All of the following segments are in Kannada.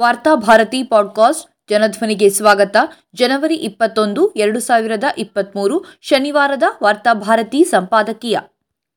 ವಾರ್ತಾಭಾರತಿ ಪಾಡ್ಕಾಸ್ಟ್ ಜನಧ್ವನಿಗೆ ಸ್ವಾಗತ. ಜನವರಿ ಇಪ್ಪತ್ತೊಂದು ಎರಡು ಸಾವಿರದ ಇಪ್ಪತ್ತ್ಮೂರು ಶನಿವಾರದ ವಾರ್ತಾಭಾರತಿ ಸಂಪಾದಕೀಯ.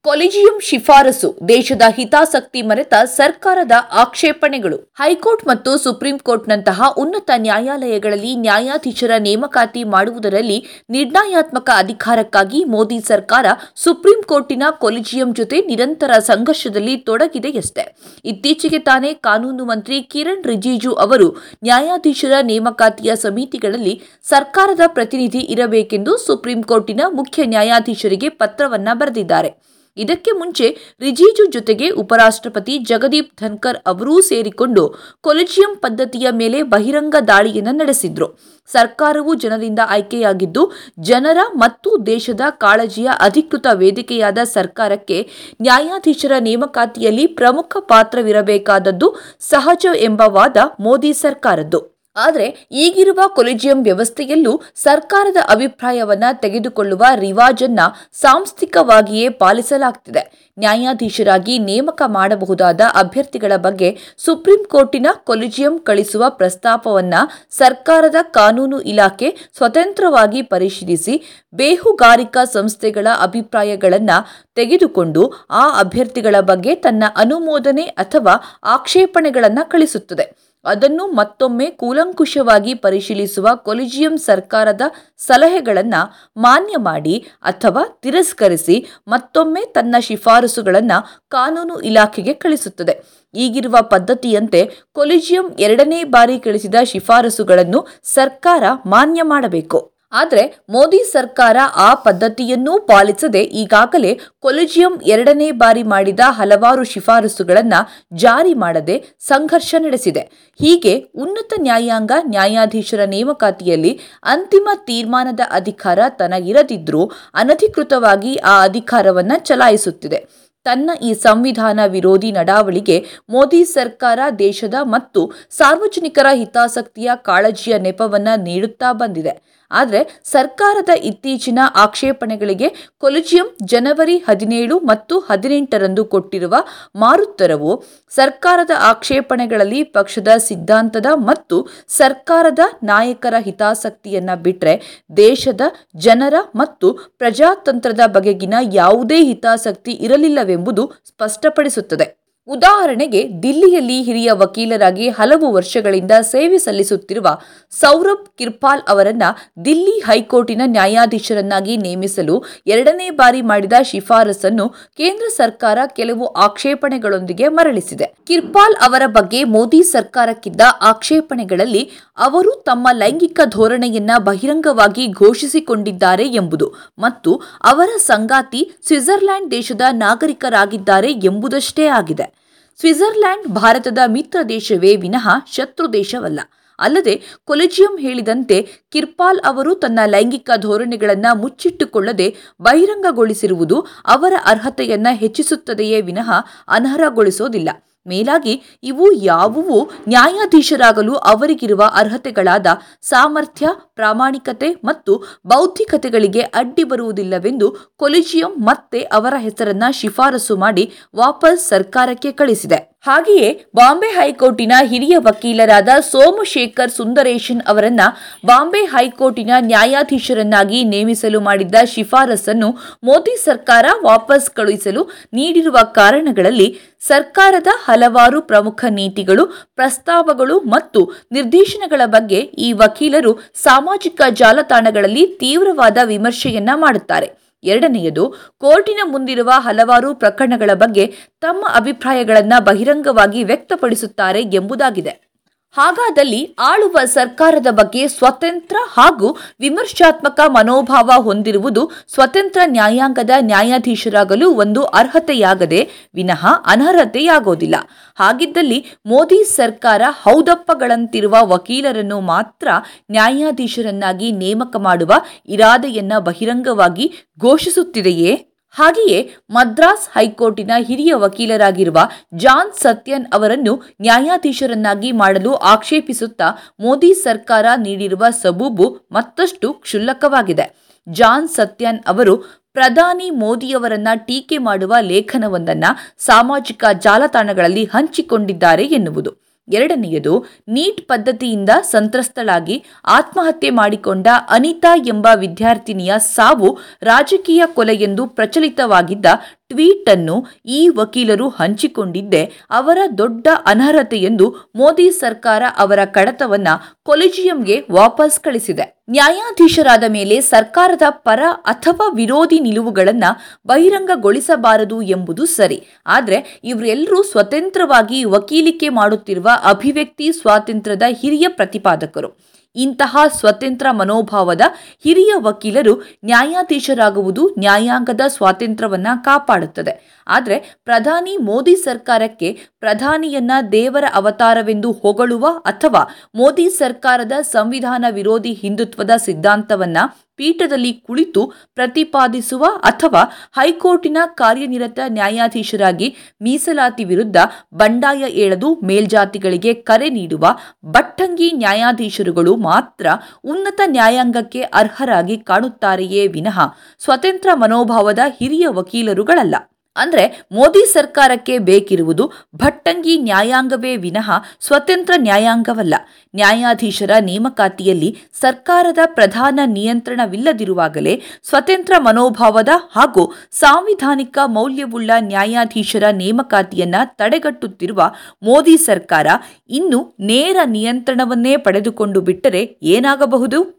ಕೊಲಿಜಿಯಂ ಶಿಫಾರಸು ದೇಶದ ಹಿತಾಸಕ್ತಿ ಮರೆತ ಸರ್ಕಾರದ ಆಕ್ಷೇಪಣೆಗಳು. ಹೈಕೋರ್ಟ್ ಮತ್ತು ಸುಪ್ರೀಂ ಕೋರ್ಟ್ನಂತಹ ಉನ್ನತ ನ್ಯಾಯಾಲಯಗಳಲ್ಲಿ ನ್ಯಾಯಾಧೀಶರ ನೇಮಕಾತಿ ಮಾಡುವುದರಲ್ಲಿ ನಿರ್ಣಯಾತ್ಮಕ ಅಧಿಕಾರಕ್ಕಾಗಿ ಮೋದಿ ಸರ್ಕಾರ ಸುಪ್ರೀಂ ಕೋರ್ಟಿನ ಕೊಲಿಜಿಯಂ ಜೊತೆ ನಿರಂತರ ಸಂಘರ್ಷದಲ್ಲಿ ತೊಡಗಿದೆಯಷ್ಟೇ ಇತ್ತೀಚೆಗೆ ತಾನೇ ಕಾನೂನು ಮಂತ್ರಿ ಕಿರಣ್ ರಿಜಿಜು ಅವರು ನ್ಯಾಯಾಧೀಶರ ನೇಮಕಾತಿಯ ಸಮಿತಿಗಳಲ್ಲಿ ಸರ್ಕಾರದ ಪ್ರತಿನಿಧಿ ಇರಬೇಕೆಂದು ಸುಪ್ರೀಂ ಕೋರ್ಟಿನ ಮುಖ್ಯ ನ್ಯಾಯಾಧೀಶರಿಗೆ ಪತ್ರವನ್ನ ಬರೆದಿದ್ದಾರೆ. ಇದಕ್ಕೆ ಮುಂಚೆ ರಿಜಿಜು ಜೊತೆಗೆ ಉಪರಾಷ್ಟ್ರಪತಿ ಜಗದೀಪ್ ಧನ್ಕರ್ ಅವರೂ ಸೇರಿಕೊಂಡು ಕೊಲಿಜಿಯಂ ಪದ್ಧತಿಯ ಮೇಲೆ ಬಹಿರಂಗ ದಾಳಿಯನ್ನು ನಡೆಸಿದ್ರು. ಸರ್ಕಾರವು ಜನರಿಂದ ಆಯ್ಕೆಯಾಗಿದ್ದು, ಜನರ ಮತ್ತು ದೇಶದ ಕಾಳಜಿಯ ಅಧಿಕೃತ ವೇದಿಕೆಯಾದ ಸರ್ಕಾರಕ್ಕೆ ನ್ಯಾಯಾಧೀಶರ ನೇಮಕಾತಿಯಲ್ಲಿ ಪ್ರಮುಖ ಪಾತ್ರವಿರಬೇಕಾದದ್ದು ಸಹಜ ಎಂಬ ವಾದ ಮೋದಿ ಸರ್ಕಾರದ್ದು. ಆದರೆ ಈಗಿರುವ ಕೊಲಿಜಿಯಂ ವ್ಯವಸ್ಥೆಯಲ್ಲೂ ಸರ್ಕಾರದ ಅಭಿಪ್ರಾಯವನ್ನ ತೆಗೆದುಕೊಳ್ಳುವ ರಿವಾಜನ್ನ ಸಾಂಸ್ಥಿಕವಾಗಿಯೇ ಪಾಲಿಸಲಾಗ್ತಿದೆ. ನ್ಯಾಯಾಧೀಶರಾಗಿ ನೇಮಕ ಮಾಡಬಹುದಾದ ಅಭ್ಯರ್ಥಿಗಳ ಬಗ್ಗೆ ಸುಪ್ರೀಂ ಕೋರ್ಟಿನ ಕೊಲಿಜಿಯಂ ಕಳಿಸುವ ಪ್ರಸ್ತಾಪವನ್ನ ಸರ್ಕಾರದ ಕಾನೂನು ಇಲಾಖೆ ಸ್ವತಂತ್ರವಾಗಿ ಪರಿಶೀಲಿಸಿ ಬೇಹುಗಾರಿಕಾ ಸಂಸ್ಥೆಗಳ ಅಭಿಪ್ರಾಯಗಳನ್ನ ತೆಗೆದುಕೊಂಡು ಆ ಅಭ್ಯರ್ಥಿಗಳ ಬಗ್ಗೆ ತನ್ನ ಅನುಮೋದನೆ ಅಥವಾ ಆಕ್ಷೇಪಣೆಗಳನ್ನು ಕಳಿಸುತ್ತದೆ. ಅದನ್ನು ಮತ್ತೊಮ್ಮೆ ಕೂಲಂಕುಷವಾಗಿ ಪರಿಶೀಲಿಸುವ ಕೊಲಿಜಿಯಂ ಸರ್ಕಾರದ ಸಲಹೆಗಳನ್ನು ಮಾನ್ಯ ಮಾಡಿ ಅಥವಾ ತಿರಸ್ಕರಿಸಿ ಮತ್ತೊಮ್ಮೆ ತನ್ನ ಶಿಫಾರಸುಗಳನ್ನು ಕಾನೂನು ಇಲಾಖೆಗೆ ಕಳಿಸುತ್ತದೆ. ಈಗಿರುವ ಪದ್ಧತಿಯಂತೆ ಕೊಲಿಜಿಯಂ ಎರಡನೇ ಬಾರಿ ಕಳಿಸಿದ ಶಿಫಾರಸುಗಳನ್ನು ಸರ್ಕಾರ ಮಾನ್ಯ ಮಾಡಬೇಕು. ಆದರೆ ಮೋದಿ ಸರ್ಕಾರ ಆ ಪದ್ಧತಿಯನ್ನೂ ಪಾಲಿಸದೆ ಈಗಾಗಲೇ ಕೊಲಿಜಿಯಂ ಎರಡನೇ ಬಾರಿ ಮಾಡಿದ ಹಲವಾರು ಶಿಫಾರಸುಗಳನ್ನು ಜಾರಿ ಮಾಡದೆ ಸಂಘರ್ಷ ನಡೆಸಿದೆ. ಹೀಗೆ ಉನ್ನತ ನ್ಯಾಯಾಂಗ ನ್ಯಾಯಾಧೀಶರ ನೇಮಕಾತಿಯಲ್ಲಿ ಅಂತಿಮ ತೀರ್ಮಾನದ ಅಧಿಕಾರ ತನಗಿರದಿದ್ರೂ ಅನಧಿಕೃತವಾಗಿ ಆ ಅಧಿಕಾರವನ್ನು ಚಲಾಯಿಸುತ್ತಿದೆ. ತನ್ನ ಈ ಸಂವಿಧಾನ ವಿರೋಧಿ ನಡಾವಳಿಗೆ ಮೋದಿ ಸರ್ಕಾರ ದೇಶದ ಮತ್ತು ಸಾರ್ವಜನಿಕರ ಹಿತಾಸಕ್ತಿಯ ಕಾಳಜಿಯ ನೆಪವನ್ನು ನೀಡುತ್ತಾ ಬಂದಿದೆ. ಆದರೆ ಸರ್ಕಾರದ ಇತ್ತೀಚಿನ ಆಕ್ಷೇಪಣೆಗಳಿಗೆ ಕೊಲಿಜಿಯಂ ಜನವರಿ ಹದಿನೇಳು ಮತ್ತು ಹದಿನೆಂಟರಂದು ಕೊಟ್ಟಿರುವ ಮಾರುತ್ತರವು ಸರ್ಕಾರದ ಆಕ್ಷೇಪಣೆಗಳಲ್ಲಿ ಪಕ್ಷದ ಸಿದ್ಧಾಂತದ ಮತ್ತು ಸರ್ಕಾರದ ನಾಯಕರ ಹಿತಾಸಕ್ತಿಯನ್ನ ಬಿಟ್ಟರೆ ದೇಶದ ಜನರ ಮತ್ತು ಪ್ರಜಾತಂತ್ರದ ಬಗೆಗಿನ ಯಾವುದೇ ಹಿತಾಸಕ್ತಿ ಇರಲಿಲ್ಲವೆಂಬುದು ಸ್ಪಷ್ಟಪಡಿಸುತ್ತದೆ. ಉದಾಹರಣೆಗೆ, ದಿಲ್ಲಿಯಲ್ಲಿ ಹಿರಿಯ ವಕೀಲರಾಗಿ ಹಲವು ವರ್ಷಗಳಿಂದ ಸೇವೆ ಸಲ್ಲಿಸುತ್ತಿರುವ ಸೌರಭ್ ಕಿರ್ಪಾಲ್ ಅವರನ್ನ ದಿಲ್ಲಿ ಹೈಕೋರ್ಟಿನ ನ್ಯಾಯಾಧೀಶರನ್ನಾಗಿ ನೇಮಿಸಲು ಎರಡನೇ ಬಾರಿ ಮಾಡಿದ ಶಿಫಾರಸನ್ನು ಕೇಂದ್ರ ಸರ್ಕಾರ ಕೆಲವು ಆಕ್ಷೇಪಣೆಗಳೊಂದಿಗೆ ಮರಳಿಸಿದೆ. ಕಿರ್ಪಾಲ್ ಅವರ ಬಗ್ಗೆ ಮೋದಿ ಸರ್ಕಾರಕ್ಕಿದ್ದ ಆಕ್ಷೇಪಣೆಗಳಲ್ಲಿ ಅವರು ತಮ್ಮ ಲೈಂಗಿಕ ಧೋರಣೆಯನ್ನ ಬಹಿರಂಗವಾಗಿ ಘೋಷಿಸಿಕೊಂಡಿದ್ದಾರೆ ಎಂಬುದು ಮತ್ತು ಅವರ ಸಂಗಾತಿ ಸ್ವಿಟ್ಜರ್ಲ್ಯಾಂಡ್ ದೇಶದ ನಾಗರಿಕರಾಗಿದ್ದಾರೆ ಎಂಬುದಷ್ಟೇ ಆಗಿದೆ. ಸ್ವಿಟ್ಜರ್ಲ್ಯಾಂಡ್ ಭಾರತದ ಮಿತ್ರ ದೇಶವೇ ವಿನಃ ಶತ್ರು ದೇಶವಲ್ಲ. ಅಲ್ಲದೆ ಕೊಲೆಜಿಯಂ ಹೇಳಿದಂತೆ ಕಿರ್ಪಾಲ್ ಅವರು ತನ್ನ ಲೈಂಗಿಕ ಧೋರಣೆಗಳನ್ನು ಮುಚ್ಚಿಟ್ಟುಕೊಳ್ಳದೆ ಬಹಿರಂಗಗೊಳಿಸಿರುವುದು ಅವರ ಅರ್ಹತೆಯನ್ನು ಹೆಚ್ಚಿಸುತ್ತದೆಯೇ ವಿನಃ ಅನರ್ಹಗೊಳಿಸೋದಿಲ್ಲ. ಮೇಲಾಗಿ ಇವು ಯಾವುವು ನ್ಯಾಯಾಧೀಶರಾಗಲು ಅವರಿಗಿರುವ ಅರ್ಹತೆಗಳಾದ ಸಾಮರ್ಥ್ಯ, ಪ್ರಾಮಾಣಿಕತೆ ಮತ್ತು ಬೌದ್ಧಿಕತೆಗಳಿಗೆ ಅಡ್ಡಿ ಬರುವುದಿಲ್ಲವೆಂದು ಕೊಲಿಜಿಯಂ ಮತ್ತೆ ಅವರ ಹೆಸರನ್ನ ಶಿಫಾರಸು ಮಾಡಿ ವಾಪಸ್ ಸರ್ಕಾರಕ್ಕೆ ಕಳಿಸಿದೆ. ಹಾಗೆಯೇ ಬಾಂಬೆ ಹೈಕೋರ್ಟಿನ ಹಿರಿಯ ವಕೀಲರಾದ ಸೋಮಶೇಖರ್ ಸುಂದರೇಶನ್ ಅವರನ್ನ ಬಾಂಬೆ ಹೈಕೋರ್ಟಿನ ನ್ಯಾಯಾಧೀಶರನ್ನಾಗಿ ನೇಮಿಸಲು ಮಾಡಿದ್ದ ಶಿಫಾರಸನ್ನು ಮೋದಿ ಸರ್ಕಾರ ವಾಪಸ್ ಕಳುಹಿಸಲು ನೀಡಿರುವ ಕಾರಣಗಳಲ್ಲಿ ಸರ್ಕಾರದ ಹಲವಾರು ಪ್ರಮುಖ ನೀತಿಗಳು, ಪ್ರಸ್ತಾವಗಳು ಮತ್ತು ನಿರ್ದೇಶನಗಳ ಬಗ್ಗೆ ಈ ವಕೀಲರು ಸಾಮಾಜಿಕ ಜಾಲತಾಣಗಳಲ್ಲಿ ತೀವ್ರವಾದ ವಿಮರ್ಶೆಯನ್ನ ಮಾಡುತ್ತಾರೆ. ಎರಡನೆಯದು ಕೋರ್ಟಿನ ಮುಂದಿರುವ ಹಲವಾರು ಪ್ರಕರಣಗಳ ಬಗ್ಗೆ ತಮ್ಮ ಅಭಿಪ್ರಾಯಗಳನ್ನು ಬಹಿರಂಗವಾಗಿ ವ್ಯಕ್ತಪಡಿಸುತ್ತಾರೆ ಎಂಬುದಾಗಿದೆ. ಹಾಗಾದಲ್ಲಿ ಆಳುವ ಸರ್ಕಾರದ ಬಗ್ಗೆ ಸ್ವತಂತ್ರ ಹಾಗೂ ವಿಮರ್ಶಾತ್ಮಕ ಮನೋಭಾವ ಹೊಂದಿರುವುದು ಸ್ವತಂತ್ರ ನ್ಯಾಯಾಂಗದ ನ್ಯಾಯಾಧೀಶರಾಗಲು ಒಂದು ಅರ್ಹತೆಯಾಗದೆ ವಿನಃ ಅನರ್ಹತೆಯಾಗೋದಿಲ್ಲ. ಹಾಗಿದ್ದಲ್ಲಿ ಮೋದಿ ಸರ್ಕಾರ ಹೌದಪ್ಪಗಳಂತಿರುವ ವಕೀಲರನ್ನು ಮಾತ್ರ ನ್ಯಾಯಾಧೀಶರನ್ನಾಗಿ ನೇಮಕ ಮಾಡುವ ಇರಾದೆಯನ್ನ ಬಹಿರಂಗವಾಗಿ ಘೋಷಿಸುತ್ತಿದೆಯೇ? ಹಾಗೆಯೇ ಮದ್ರಾಸ್ ಹೈಕೋರ್ಟಿನ ಹಿರಿಯ ವಕೀಲರಾಗಿರುವ ಜಾನ್ ಸತ್ಯನ್ ಅವರನ್ನು ನ್ಯಾಯಾಧೀಶರನ್ನಾಗಿ ಮಾಡಲು ಆಕ್ಷೇಪಿಸುತ್ತಾ ಮೋದಿ ಸರ್ಕಾರ ನೀಡಿರುವ ಸಬೂಬು ಮತ್ತಷ್ಟು ಕ್ಷುಲ್ಲಕವಾಗಿದೆ. ಜಾನ್ ಸತ್ಯನ್ ಅವರು ಪ್ರಧಾನಿ ಮೋದಿಯವರನ್ನ ಟೀಕೆ ಮಾಡುವ ಲೇಖನವೊಂದನ್ನ ಸಾಮಾಜಿಕ ಜಾಲತಾಣಗಳಲ್ಲಿ ಹಂಚಿಕೊಂಡಿದ್ದಾರೆ ಎನ್ನುವುದು. ಎರಡನೆಯದು ನೀಟ್ ಪದ್ಧತಿಯಿಂದ ಸಂತ್ರಸ್ತಳಾಗಿ ಆತ್ಮಹತ್ಯೆ ಮಾಡಿಕೊಂಡ ಅನಿತಾ ಎಂಬ ವಿದ್ಯಾರ್ಥಿನಿಯ ಸಾವು ರಾಜಕೀಯ ಕೊಲೆ ಎಂದು ಪ್ರಚಲಿತವಾಗಿದ್ದ ಟ್ವೀಟ್ ಅನ್ನು ಈ ವಕೀಲರು ಹಂಚಿಕೊಂಡಿದ್ದೇ. ಅವರ ದೊಡ್ಡ ಅನರ್ಹತೆ ಎಂದು ಮೋದಿ ಸರ್ಕಾರ ಅವರ ಕಡತವನ್ನ ಕೊಲಿಜಿಯಂಗೆ ವಾಪಸ್ ಕಳಿಸಿದೆ. ನ್ಯಾಯಾಧೀಶರಾದ ಮೇಲೆ ಸರ್ಕಾರದ ಪರ ಅಥವಾ ವಿರೋಧಿ ನಿಲುವುಗಳನ್ನ ಬಹಿರಂಗಗೊಳಿಸಬಾರದು ಎಂಬುದು ಸರಿ. ಆದರೆ ಇವರೆಲ್ಲರೂ ಸ್ವತಂತ್ರವಾಗಿ ವಕೀಲಿಕೆ ಮಾಡುತ್ತಿರುವ ಅಭಿವ್ಯಕ್ತಿ ಸ್ವಾತಂತ್ರ್ಯದ ಹಿರಿಯ ಪ್ರತಿಪಾದಕರು. ಇಂತಹ ಸ್ವತಂತ್ರ ಮನೋಭಾವದ ಹಿರಿಯ ವಕೀಲರು ನ್ಯಾಯಾಧೀಶರಾಗುವುದು ನ್ಯಾಯಾಂಗದ ಸ್ವಾತಂತ್ರ್ಯವನ್ನು ಕಾಪಾಡುತ್ತದೆ. ಆದರೆ ಪ್ರಧಾನಿ ಮೋದಿ ಸರ್ಕಾರಕ್ಕೆ ಪ್ರಧಾನಿಯನ್ನ ದೇವರ ಅವತಾರವೆಂದು ಹೊಗಳುವ ಅಥವಾ ಮೋದಿ ಸರ್ಕಾರದ ಸಂವಿಧಾನ ವಿರೋಧಿ ಹಿಂದುತ್ವದ ಸಿದ್ಧಾಂತವನ್ನ ಪೀಠದಲ್ಲಿ ಕುಳಿತು ಪ್ರತಿಪಾದಿಸುವ ಅಥವಾ ಹೈಕೋರ್ಟಿನ ಕಾರ್ಯನಿರತ ನ್ಯಾಯಾಧೀಶರಾಗಿ ಮೀಸಲಾತಿ ವಿರುದ್ಧ ಬಂಡಾಯ ಏಳದು ಮೇಲ್ಜಾತಿಗಳಿಗೆ ಕರೆ ನೀಡುವ ಬಟ್ಟಂಗಿ ನ್ಯಾಯಾಧೀಶರುಗಳು ಮಾತ್ರ ಉನ್ನತ ನ್ಯಾಯಾಂಗಕ್ಕೆ ಅರ್ಹರಾಗಿ ಕಾಣುತ್ತಾರೆಯೇ ವಿನಃ ಸ್ವತಂತ್ರ ಮನೋಭಾವದ ಹಿರಿಯ ವಕೀಲರುಗಳಲ್ಲ. ಅಂದ್ರೆ ಮೋದಿ ಸರ್ಕಾರಕ್ಕೆ ಬೇಕಿರುವುದು ಭಟ್ಟಂಗಿ ನ್ಯಾಯಾಂಗವೇ ವಿನಃ ಸ್ವತಂತ್ರ ನ್ಯಾಯಾಂಗವಲ್ಲ. ನ್ಯಾಯಾಧೀಶರ ನೇಮಕಾತಿಯಲ್ಲಿ ಸರ್ಕಾರದ ಪ್ರಧಾನ ನಿಯಂತ್ರಣವಿಲ್ಲದಿರುವಾಗಲೇ ಸ್ವತಂತ್ರ ಮನೋಭಾವದ ಹಾಗೂ ಸಾಂವಿಧಾನಿಕ ಮೌಲ್ಯವುಳ್ಳ ನ್ಯಾಯಾಧೀಶರ ನೇಮಕಾತಿಯನ್ನ ತಡೆಗಟ್ಟುತ್ತಿರುವ ಮೋದಿ ಸರ್ಕಾರ ಇನ್ನು ನೇರ ನಿಯಂತ್ರಣವನ್ನೇ ಪಡೆದುಕೊಂಡು ಬಿಟ್ಟರೆ ಏನಾಗಬಹುದು?